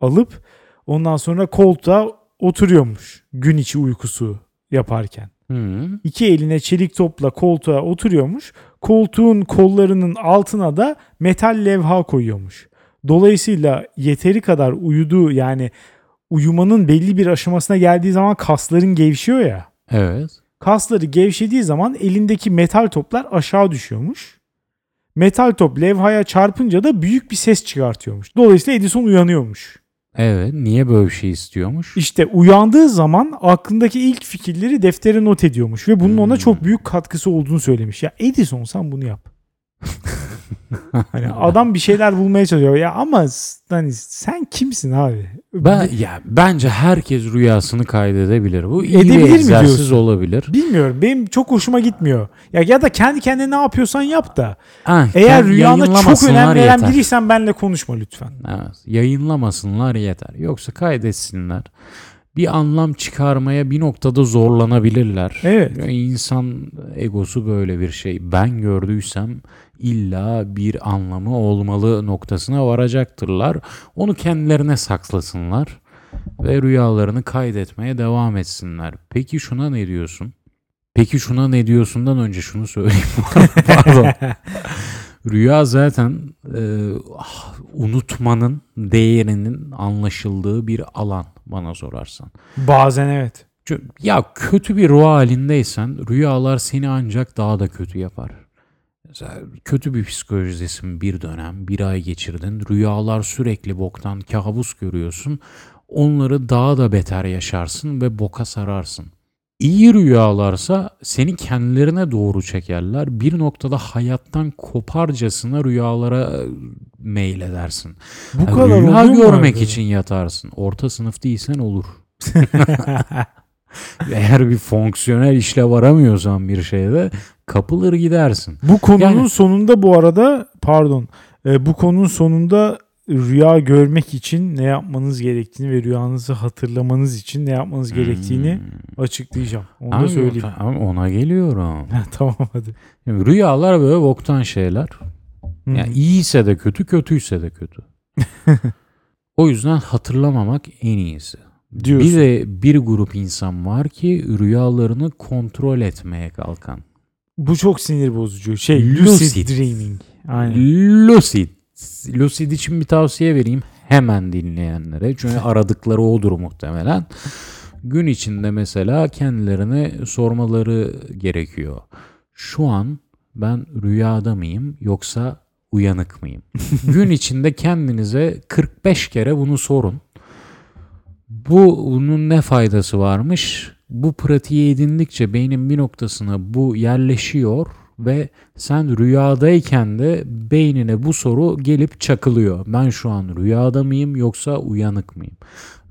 alıp ondan sonra koltuğa oturuyormuş. Gün içi uykusu yaparken. Hmm. İki eline çelik topla koltuğa oturuyormuş. Koltuğun kollarının altına da metal levha koyuyormuş. Dolayısıyla yeteri kadar uyuduğu yani uyumanın belli bir aşamasına geldiği zaman kasların gevşiyor ya. Evet. Kasları gevşediği zaman elindeki metal toplar aşağı düşüyormuş. Metal top levhaya çarpınca da büyük bir ses çıkartıyormuş. Dolayısıyla Edison uyanıyormuş. Evet. Niye böyle bir şey istiyormuş? İşte uyandığı zaman aklındaki ilk fikirleri deftere not ediyormuş ve bunun ona Hmm. çok büyük katkısı olduğunu söylemiş. Ya Edison sen bunu yap. <laughs> <laughs> hani adam bir şeyler bulmaya çalışıyor. Ya ama hani sen kimsin abi? Ben ya bence herkes rüyasını kaydedebilir. Bu iyi Edebilir bir mi egzersiz diyorsun? olabilir. Bilmiyorum. Benim çok hoşuma gitmiyor. Ya ya da kendi kendine ne yapıyorsan yap da. Ha, Eğer rüyana çok yayınlamasınlar önem veren yeter. biriysen benle konuşma lütfen. Evet, yayınlamasınlar yeter. Yoksa kaydetsinler. Bir anlam çıkarmaya bir noktada zorlanabilirler. Evet. Ya İnsan egosu böyle bir şey. Ben gördüysem illa bir anlamı olmalı noktasına varacaktırlar. Onu kendilerine saklasınlar. ve rüyalarını kaydetmeye devam etsinler. Peki şuna ne diyorsun? Peki şuna ne diyorsundan önce şunu söyleyeyim. <laughs> Pardon. Rüya zaten e, ah, unutmanın değerinin anlaşıldığı bir alan bana sorarsan. Bazen evet. Ya kötü bir ruh halindeysen rüyalar seni ancak daha da kötü yapar. Mesela kötü bir psikolojidesin bir dönem, bir ay geçirdin. Rüyalar sürekli boktan kabus görüyorsun. Onları daha da beter yaşarsın ve boka sararsın. İyi rüyalarsa seni kendilerine doğru çekerler. Bir noktada hayattan koparcasına rüyalara e, meyledersin. Bu Yani kadar rüya görmek için yatarsın. Orta sınıf değilsen olur. <laughs> <laughs> Eğer bir fonksiyonel işle varamıyorsan bir şeyde kapılır gidersin. Bu konunun Yani- sonunda bu arada pardon e, bu konunun sonunda rüya görmek için ne yapmanız gerektiğini ve rüyanızı hatırlamanız için ne yapmanız gerektiğini Hmm. açıklayacağım. Onu Ama- da söyleyeyim. ama ona geliyorum. tamam hadi. Şimdi rüyalar böyle boktan şeyler. Hı. Yani iyiyse de kötü, kötüyse de kötü. <laughs> o yüzden hatırlamamak en iyisi. Diyorsun. Bir de bir grup insan var ki rüyalarını kontrol etmeye kalkan. Bu çok sinir bozucu. Şey lucid, Lucid. dreaming. Aynen. Lucid. Lucid için bir tavsiye vereyim hemen dinleyenlere. Çünkü <laughs> aradıkları odur muhtemelen. Gün içinde mesela kendilerine sormaları gerekiyor. Şu an ben rüyada mıyım yoksa uyanık mıyım? <laughs> Gün içinde kendinize 45 kere bunu sorun. Bu bunun ne faydası varmış? Bu pratiği edindikçe beynin bir noktasına bu yerleşiyor ve sen rüyadayken de beynine bu soru gelip çakılıyor. Ben şu an rüyada mıyım yoksa uyanık mıyım?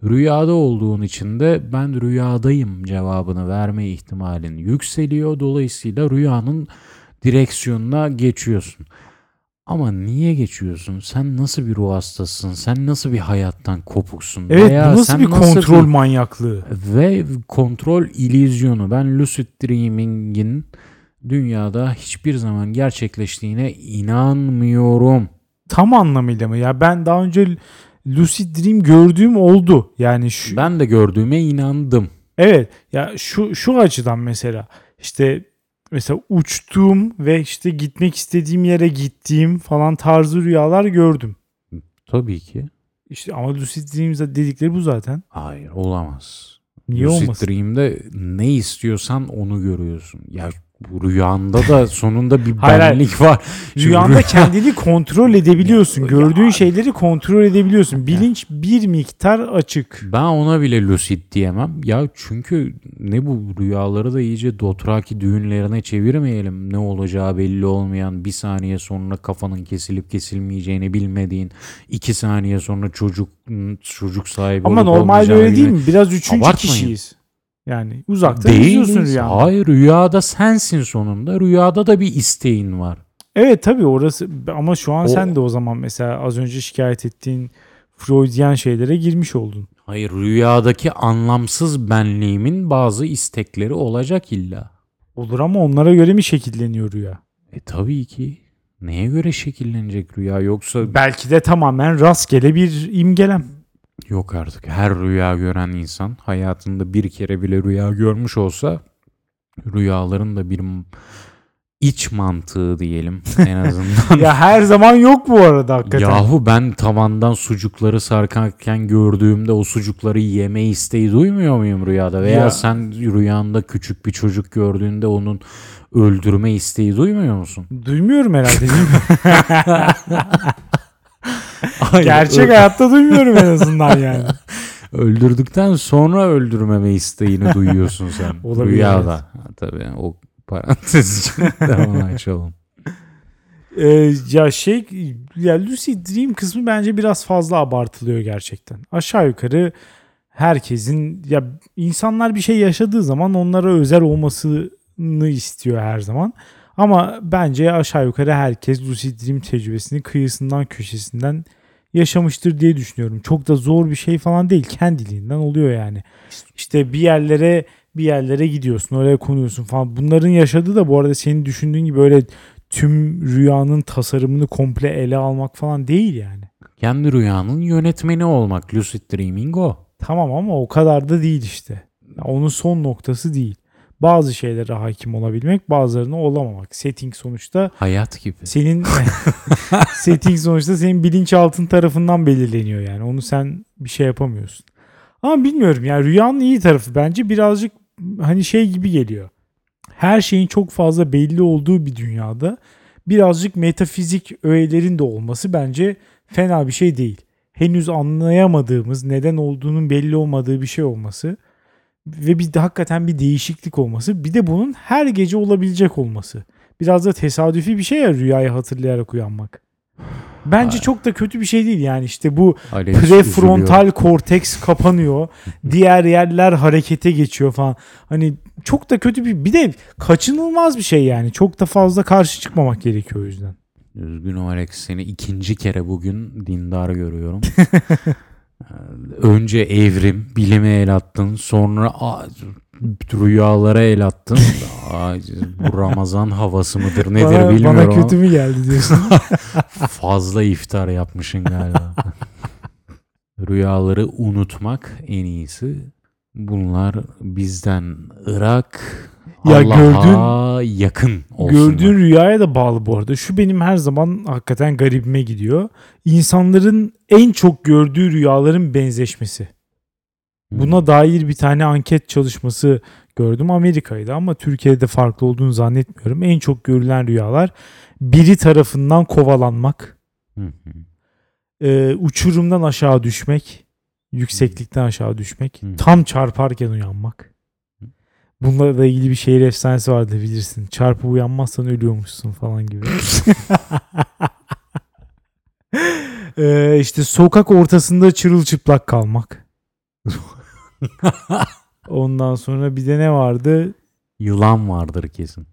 Rüyada olduğun için de ben rüyadayım cevabını verme ihtimalin yükseliyor. Dolayısıyla rüyanın direksiyonuna geçiyorsun. Ama niye geçiyorsun? Sen nasıl bir ruh hastasısın? Sen nasıl bir hayattan kopuksun? Evet Veya bu nasıl sen bir kontrol manyaklığı? ve kontrol illüzyonu. Ben lucid dreaming'in dünyada hiçbir zaman gerçekleştiğine inanmıyorum. Tam anlamıyla mı? Ya ben daha önce lucid dream gördüğüm oldu. Yani şu, Ben de gördüğüme inandım. Evet ya şu şu açıdan mesela işte mesela uçtuğum ve işte gitmek istediğim yere gittiğim falan tarzı rüyalar gördüm. Tabii ki. İşte ama lucid dream dedikleri bu zaten. Hayır olamaz. Niye Lucid olmasın? Dream'de ne istiyorsan onu görüyorsun. Ya bu rüyanda da sonunda bir Hayır, benlik var. Rüyanda rüya- kendini kontrol edebiliyorsun. Ya- Gördüğün şeyleri kontrol edebiliyorsun. Bilinç bir miktar açık. Ben ona bile lucid diyemem. Ya çünkü ne bu rüyaları da iyice Dothraki düğünlerine çevirmeyelim. Ne olacağı belli olmayan bir saniye sonra kafanın kesilip kesilmeyeceğini bilmediğin iki saniye sonra çocuk çocuk sahibi Ama normalde öyle değil mi? Biraz üçüncü Abartmayın. kişiyiz. Yani uzaktan izliyorsun rüyanda. Hayır rüyada sensin sonunda. Rüyada da bir isteğin var. Evet tabii orası ama şu an O- sen de o zaman mesela az önce şikayet ettiğin Freudian şeylere girmiş oldun. Hayır rüyadaki anlamsız benliğimin bazı istekleri olacak illa. Olur ama onlara göre mi şekilleniyor rüya? E tabii ki. Neye göre şekillenecek rüya yoksa Belki de tamamen rastgele bir imgelem. Yok artık. Her rüya gören insan hayatında bir kere bile rüya görmüş olsa rüyaların da bir iç mantığı diyelim <laughs> en azından. ya her zaman yok bu arada hakikaten. Yahu ben tavandan sucukları sarkarken gördüğümde o sucukları yeme isteği duymuyor muyum rüyada? Veya Ya. sen rüyanda küçük bir çocuk gördüğünde onun öldürme isteği duymuyor musun? Duymuyorum herhalde değil mi? <laughs> Gerçek hayatta duymuyorum en azından yani. <laughs> öldürdükten sonra öldürmeme isteğini duyuyorsun sen. <laughs> Olabilir, Rüyada. Ha, Tabii o parantez için devam <laughs> açalım. Ee, ya şey ya lucid dream kısmı bence biraz fazla abartılıyor gerçekten. Aşağı yukarı herkesin ya insanlar bir şey yaşadığı zaman onlara özel olmasını istiyor her zaman. Ama bence aşağı yukarı herkes lucid dream tecrübesini kıyısından köşesinden yaşamıştır diye düşünüyorum. Çok da zor bir şey falan değil. Kendiliğinden oluyor yani. İşte bir yerlere bir yerlere gidiyorsun, oraya konuyorsun falan. Bunların yaşadığı da bu arada senin düşündüğün gibi öyle tüm rüyanın tasarımını komple ele almak falan değil yani. Kendi rüyanın yönetmeni olmak. Lucid Dreaming o. Tamam ama o kadar da değil işte. Onun son noktası değil. Bazı şeylere hakim olabilmek, bazılarına olamamak. Setting sonuçta Hayat gibi. senin <laughs> <laughs> setting sonuçta senin bilinçaltın tarafından belirleniyor yani. Onu sen bir şey yapamıyorsun. Ama bilmiyorum yani rüyanın iyi tarafı bence birazcık hani şey gibi geliyor. Her şeyin çok fazla belli olduğu bir dünyada birazcık metafizik öğelerin de olması bence fena bir şey değil. Henüz anlayamadığımız, neden olduğunun belli olmadığı bir şey olması ve bir de hakikaten bir değişiklik olması. Bir de bunun her gece olabilecek olması. Biraz da tesadüfi bir şey ya rüyayı hatırlayarak uyanmak. Bence Ay. çok da kötü bir şey değil yani işte bu Alex üzülüyor. prefrontal korteks kapanıyor. <laughs> diğer yerler harekete geçiyor falan. Hani çok da kötü bir bir de kaçınılmaz bir şey yani. Çok da fazla karşı çıkmamak gerekiyor o yüzden. Üzgünüm Alex seni ikinci kere bugün dindar görüyorum. <laughs> Önce evrim, bilime el attın. Sonra rüyalara el attın. <laughs> Bu Ramazan havası mıdır nedir bana, bilmiyorum bana kötü mü geldi diyorsun. <laughs> fazla iftar yapmışsın galiba. Rüyaları unutmak en iyisi. Bunlar bizden Irak, Ya Allah'a yakın olsunlar. Gördüğün rüyaya da bağlı bu arada. Şu benim her zaman hakikaten garibime gidiyor. İnsanların en çok gördüğü rüyaların benzeşmesi. Hmm. Buna dair bir tane anket çalışması gördüm. Amerika'ydı ama Türkiye'de farklı olduğunu zannetmiyorum. En çok görülen rüyalar biri tarafından kovalanmak, e, uçurumdan aşağı düşmek, yükseklikten aşağı düşmek, Hmm. tam çarparken uyanmak. Bununla da ilgili bir şehir efsanesi vardı bilirsin. Çarpıp uyanmazsan ölüyormuşsun falan gibi. <laughs> e, işte sokak ortasında çırılçıplak kalmak. <laughs> Ondan sonra bir de ne vardı? Yılan vardır kesin.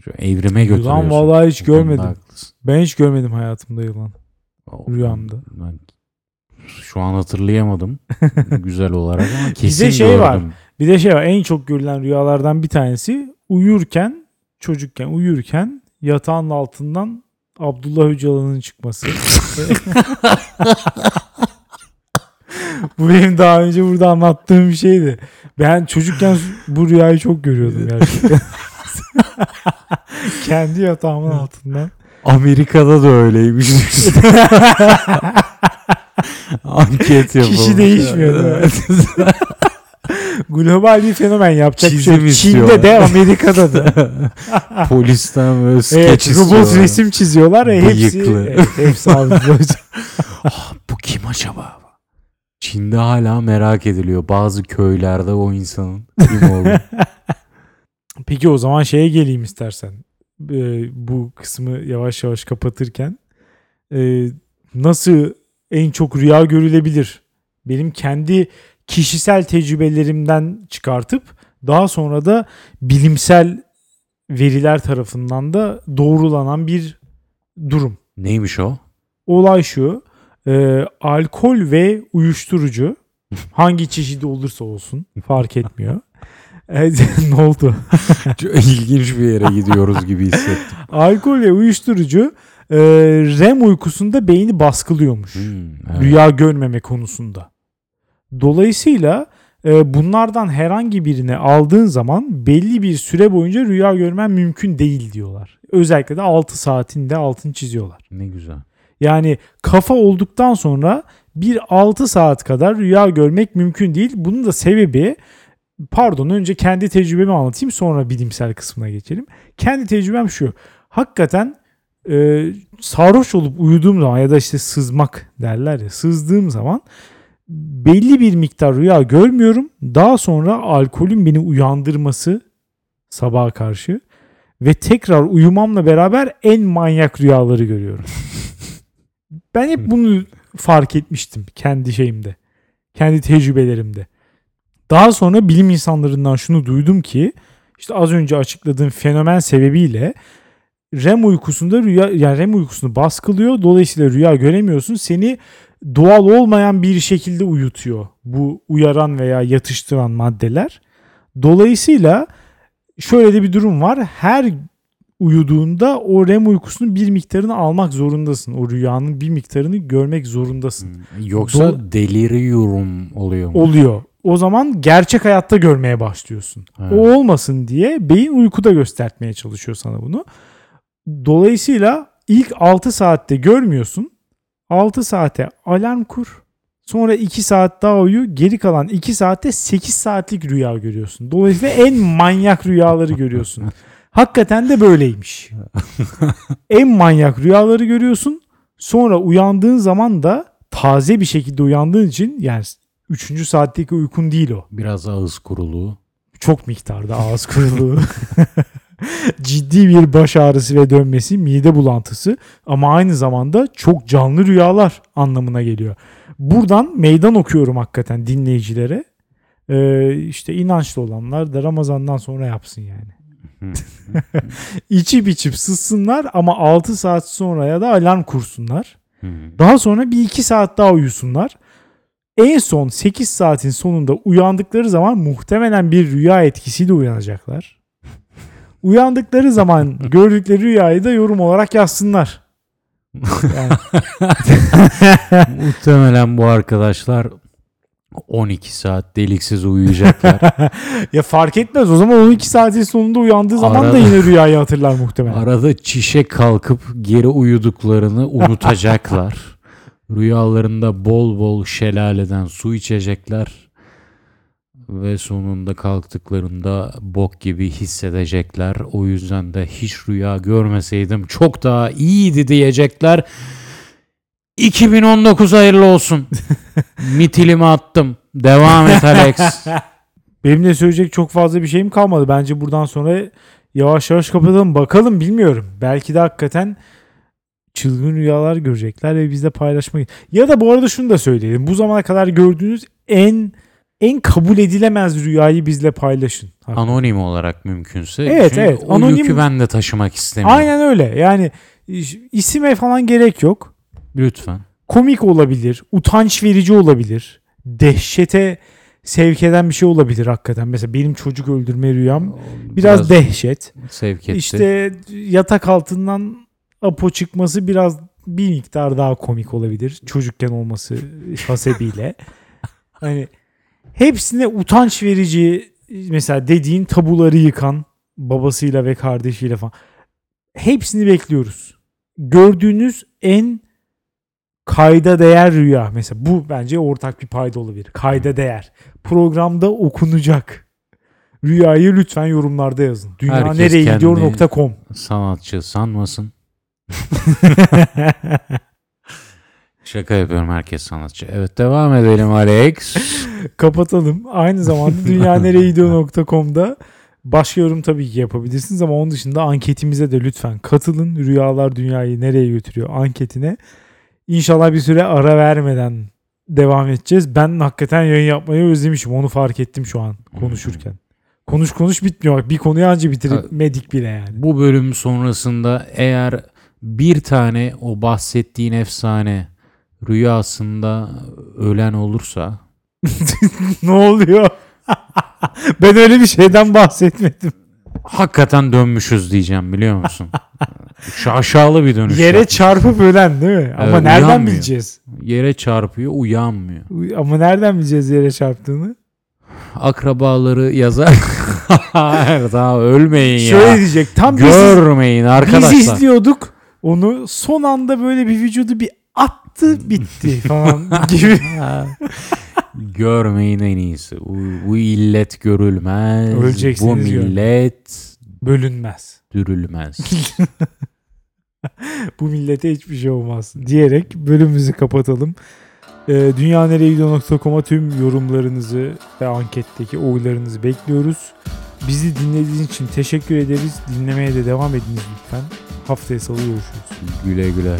Şu evrime götürüyorsun. Yılan vallahi hiç görmedim. Ben hiç görmedim hayatımda yılan. O- Rüyamda. Ben şu an hatırlayamadım <laughs> güzel olarak ama kesin Bizde şey gördüm. var. Bir de şey var en çok görülen rüyalardan bir tanesi uyurken çocukken uyurken yatağın altından Abdullah Öcalan'ın çıkması. <laughs> bu benim daha önce burada anlattığım bir şeydi. Ben çocukken bu rüyayı çok görüyordum gerçekten. <laughs> Kendi yatağımın altından. Amerika'da da öyleymiş. <laughs> Anket yapılmış. Kişi değişmiyor. <laughs> Global bir fenomen yapacak bir şey. Çizim Çin'de de Amerika'da da. <laughs> Polisten böyle skeç Evet, robot istiyorlar. resim çiziyorlar. E, hepsi, evet, hepsi <laughs> Ah, bu kim acaba? Çin'de hala merak ediliyor. Bazı köylerde o insanın kim olduğu. Peki o zaman şeye geleyim istersen. Ee, bu kısmı yavaş yavaş kapatırken. Ee, nasıl en çok rüya görülebilir? Benim kendi kişisel tecrübelerimden çıkartıp daha sonra da bilimsel veriler tarafından da doğrulanan bir durum. Neymiş o? Olay şu. e, alkol ve uyuşturucu <laughs> hangi çeşidi olursa olsun fark etmiyor. Evet, <laughs> ne oldu? Çok ilginç bir yere gidiyoruz gibi hissettim. <laughs> Alkol ve uyuşturucu e, REM uykusunda beyni baskılıyormuş. Hmm, evet. Rüya görmeme konusunda. Dolayısıyla e, bunlardan herhangi birini aldığın zaman belli bir süre boyunca rüya görmen mümkün değil diyorlar. Özellikle de 6 saatinde altını çiziyorlar. Ne güzel. Yani kafa olduktan sonra bir 6 saat kadar rüya görmek mümkün değil. Bunun da sebebi pardon önce kendi tecrübemi anlatayım sonra bilimsel kısmına geçelim. Kendi tecrübem şu. Hakikaten e, sarhoş olup uyuduğum zaman ya da işte sızmak derler ya sızdığım zaman belli bir miktar rüya görmüyorum. Daha sonra alkolün beni uyandırması sabaha karşı ve tekrar uyumamla beraber en manyak rüyaları görüyorum. <laughs> Ben hep bunu fark etmiştim kendi şeyimde. Kendi tecrübelerimde. Daha sonra bilim insanlarından şunu duydum ki işte az önce açıkladığım fenomen sebebiyle REM uykusunda rüya yani REM uykusunu baskılıyor. Dolayısıyla rüya göremiyorsun. Seni doğal olmayan bir şekilde uyutuyor bu uyaran veya yatıştıran maddeler. Dolayısıyla şöyle de bir durum var. Her uyuduğunda o REM uykusunun bir miktarını almak zorundasın. O rüyanın bir miktarını görmek zorundasın. Hmm. Yoksa Do- deliriyorum oluyor mu? Oluyor. O zaman gerçek hayatta görmeye başlıyorsun. Ha. O olmasın diye beyin uykuda göstermeye çalışıyor sana bunu. Dolayısıyla ilk 6 saatte görmüyorsun. 6 saate alarm kur. Sonra 2 saat daha uyu. Geri kalan 2 saatte 8 saatlik rüya görüyorsun. Dolayısıyla en manyak rüyaları görüyorsun. <laughs> Hakikaten de böyleymiş. en manyak rüyaları görüyorsun. Sonra uyandığın zaman da taze bir şekilde uyandığın için yani 3. saatteki uykun değil o. Biraz ağız kuruluğu. Çok miktarda ağız kuruluğu. <laughs> <laughs> Ciddi bir baş ağrısı ve dönmesi, mide bulantısı ama aynı zamanda çok canlı rüyalar anlamına geliyor. Buradan meydan okuyorum hakikaten dinleyicilere. Ee, işte inançlı olanlar da Ramazan'dan sonra yapsın yani. <laughs> İçip içip sızsınlar ama 6 saat sonra ya da alarm kursunlar. Hı. Daha sonra bir 2 saat daha uyusunlar. En son 8 saatin sonunda uyandıkları zaman muhtemelen bir rüya etkisiyle uyanacaklar. Uyandıkları zaman <laughs> gördükleri rüyayı da yorum olarak yazsınlar. Yani <laughs> Muhtemelen bu arkadaşlar 12 saat deliksiz uyuyacaklar. <laughs> ya fark etmez o zaman 12 saatin sonunda uyandığı zaman da Arada- yine rüyayı hatırlar muhtemelen. Arada çişe kalkıp geri uyuduklarını unutacaklar. Rüyalarında bol bol şelaleden su içecekler. Ve sonunda kalktıklarında bok gibi hissedecekler. O yüzden de hiç rüya görmeseydim çok daha iyiydi diyecekler. 2019 hayırlı olsun. <laughs> Mitilimi attım. Devam et Alex. <laughs> Benim de söyleyecek çok fazla bir şeyim kalmadı. Bence buradan sonra yavaş yavaş kapatalım. Bakalım bilmiyorum. Belki de hakikaten çılgın rüyalar görecekler ve bizle paylaşmayı. Ya da bu arada şunu da söyleyelim. Bu zamana kadar gördüğünüz en en kabul edilemez rüyayı bizle paylaşın. Hakikaten. Anonim olarak mümkünse. Evet, Çünkü evet. O Anonim- yükü ben de taşımak istemiyorum. Aynen öyle. Yani isime falan gerek yok. Lütfen. Komik olabilir, utanç verici olabilir, dehşete sevk eden bir şey olabilir hakikaten. Mesela benim çocuk öldürme rüyam biraz, dehşet. sevk etti. İşte yatak altından apo çıkması biraz bir miktar daha komik olabilir. Çocukken olması hasebiyle. <laughs> hani hepsine utanç verici mesela dediğin tabuları yıkan babasıyla ve kardeşiyle falan. Hepsini bekliyoruz. Gördüğünüz en kayda değer rüya. Mesela bu bence ortak bir payda olabilir. Kayda değer. Programda okunacak. Rüyayı lütfen yorumlarda yazın. Dünya nereye gidiyor.com Sanatçı sanmasın. <laughs> Şaka yapıyorum herkes sanatçı. Evet devam edelim Alex. <laughs> Kapatalım. Aynı zamanda dünya nereye gidiyor.com'da başka yorum tabii ki yapabilirsiniz ama onun dışında anketimize de lütfen katılın. Rüyalar dünyayı nereye götürüyor anketine. İnşallah bir süre ara vermeden devam edeceğiz. Ben hakikaten yayın yapmayı özlemişim. Onu fark ettim şu an konuşurken. Konuş konuş bitmiyor. Bak Bir konuyu anca bitiremedik bile yani. Bu bölüm sonrasında eğer bir tane o bahsettiğin efsane rüyasında ölen olursa <laughs> ne oluyor? <laughs> ben öyle bir şeyden bahsetmedim. hakikaten dönmüşüz diyeceğim biliyor musun? Şaşalı bir dönüş. Yere yapmış. çarpıp ölen değil mi? Ama Evet, nereden uyanmıyor. bileceğiz? Yere çarpıyor uyanmıyor. Ama nereden bileceğiz yere çarptığını? Akrabaları yazar. <laughs> Hayır daha ölmeyin ya. Şöyle diyecek. Tam biz, Görmeyin arkadaşlar. biz izliyorduk. Onu son anda böyle bir vücudu bir attı bitti falan <laughs> gibi. Görmeyin en iyisi. Bu, bu illet görülmez. Öleceksiniz Bu millet Bölünmez. dürülmez. <laughs> Bu millete hiçbir şey olmaz diyerek bölümümüzü kapatalım. Ee, dünyanereyegidiyor.com'a tüm yorumlarınızı ve anketteki oylarınızı bekliyoruz. Bizi dinlediğiniz için teşekkür ederiz. Dinlemeye de devam ediniz lütfen. Haftaya salı görüşürüz. güle güle.